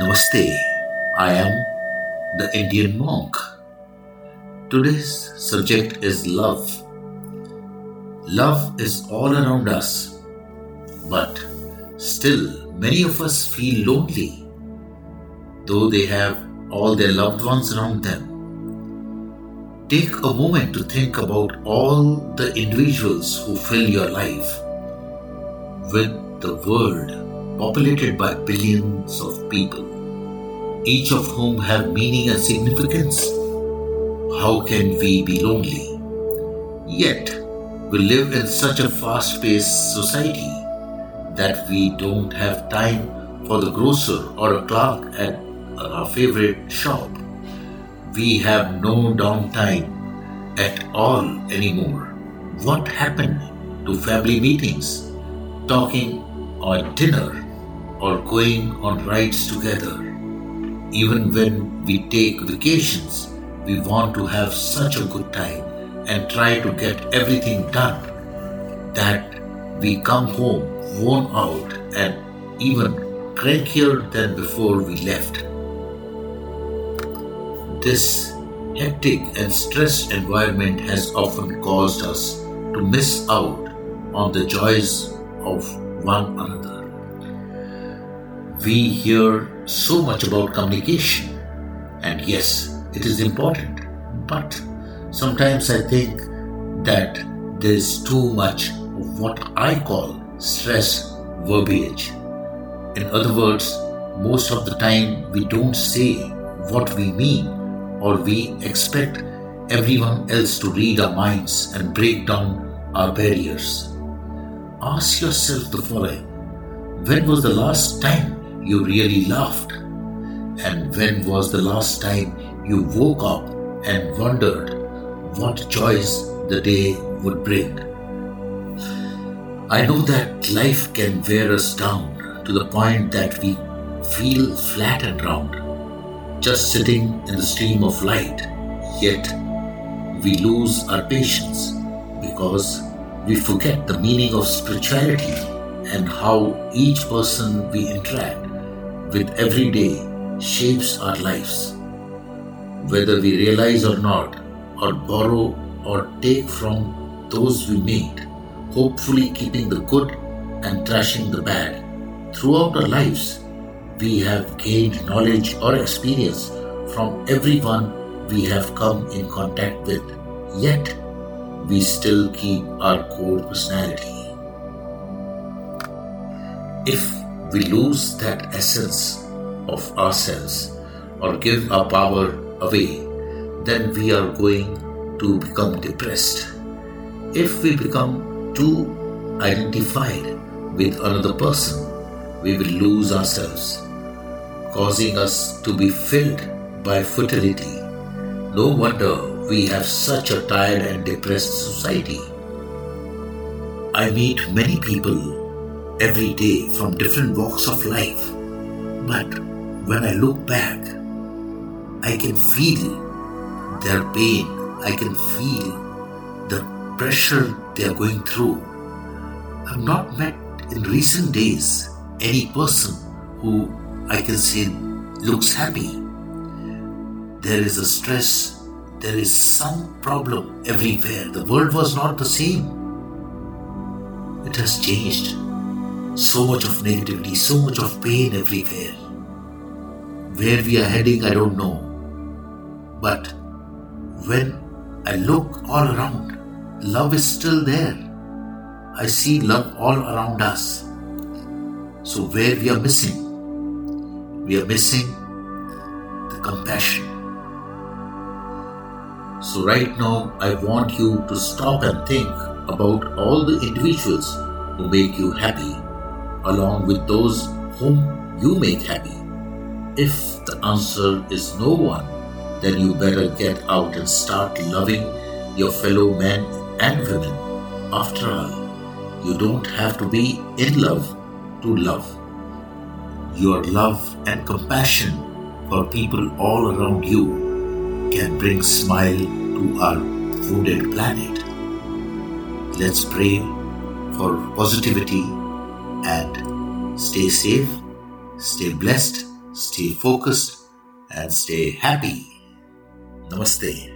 Namaste. I am the Indian monk. Today's subject is love. Love is all around us, but still many of us feel lonely, though they have all their loved ones around them. Take a moment to think about all the individuals who fill your life with the world populated by billions of people, each of whom have meaning and significance. How can we be lonely? Yet, we live in such a fast paced society that we don't have time for the grocer or a clerk at our favorite shop. We have no downtime at all anymore. What happened to family meetings, talking or dinner, or going on rides together? Even when we take vacations, we want to have such a good time and try to get everything done that we come home worn out and even crankier than before we left. This hectic and stressed environment has often caused us to miss out on the joys of one another. We hear so much about communication, and yes, it is important, but sometimes I think that there is too much of what I call stress verbiage. In other words, most of the time we don't say what we mean or we expect everyone else to read our minds and break down our barriers. Ask yourself the following When was the last time you really laughed? And when was the last time you woke up and wondered what joys the day would bring? I know that life can wear us down to the point that we feel flat and round just sitting in the stream of light, yet we lose our patience because we forget the meaning of spirituality and how each person we interact with every day shapes our lives. Whether we realize or not, or borrow or take from those we meet, hopefully keeping the good and trashing the bad. Throughout our lives, we have gained knowledge or experience from everyone we have come in contact with, yet we still keep our core personality. If we lose that essence of ourselves or give our power away, then we are going to become depressed. If we become too identified with another person, we will lose ourselves causing us to be filled by futility. No wonder we have such a tired and depressed society. I meet many people every day from different walks of life, but when I look back, I can feel their pain, I can feel the pressure they are going through. I've not met in recent days any person who I can say looks happy. There is a stress, there is some problem everywhere. The world was not the same. It has changed. So much of negativity, so much of pain everywhere. Where we are heading, I don't know. But when I look all around, love is still there. I see love all around us. So, where we are missing, we are missing the compassion. So, right now, I want you to stop and think about all the individuals who make you happy, along with those whom you make happy. If the answer is no one, then you better get out and start loving your fellow men and women. After all, you don't have to be in love to love your love and compassion for people all around you can bring smile to our wounded planet. Let's pray for positivity and stay safe, stay blessed, stay focused, and stay happy. Namaste.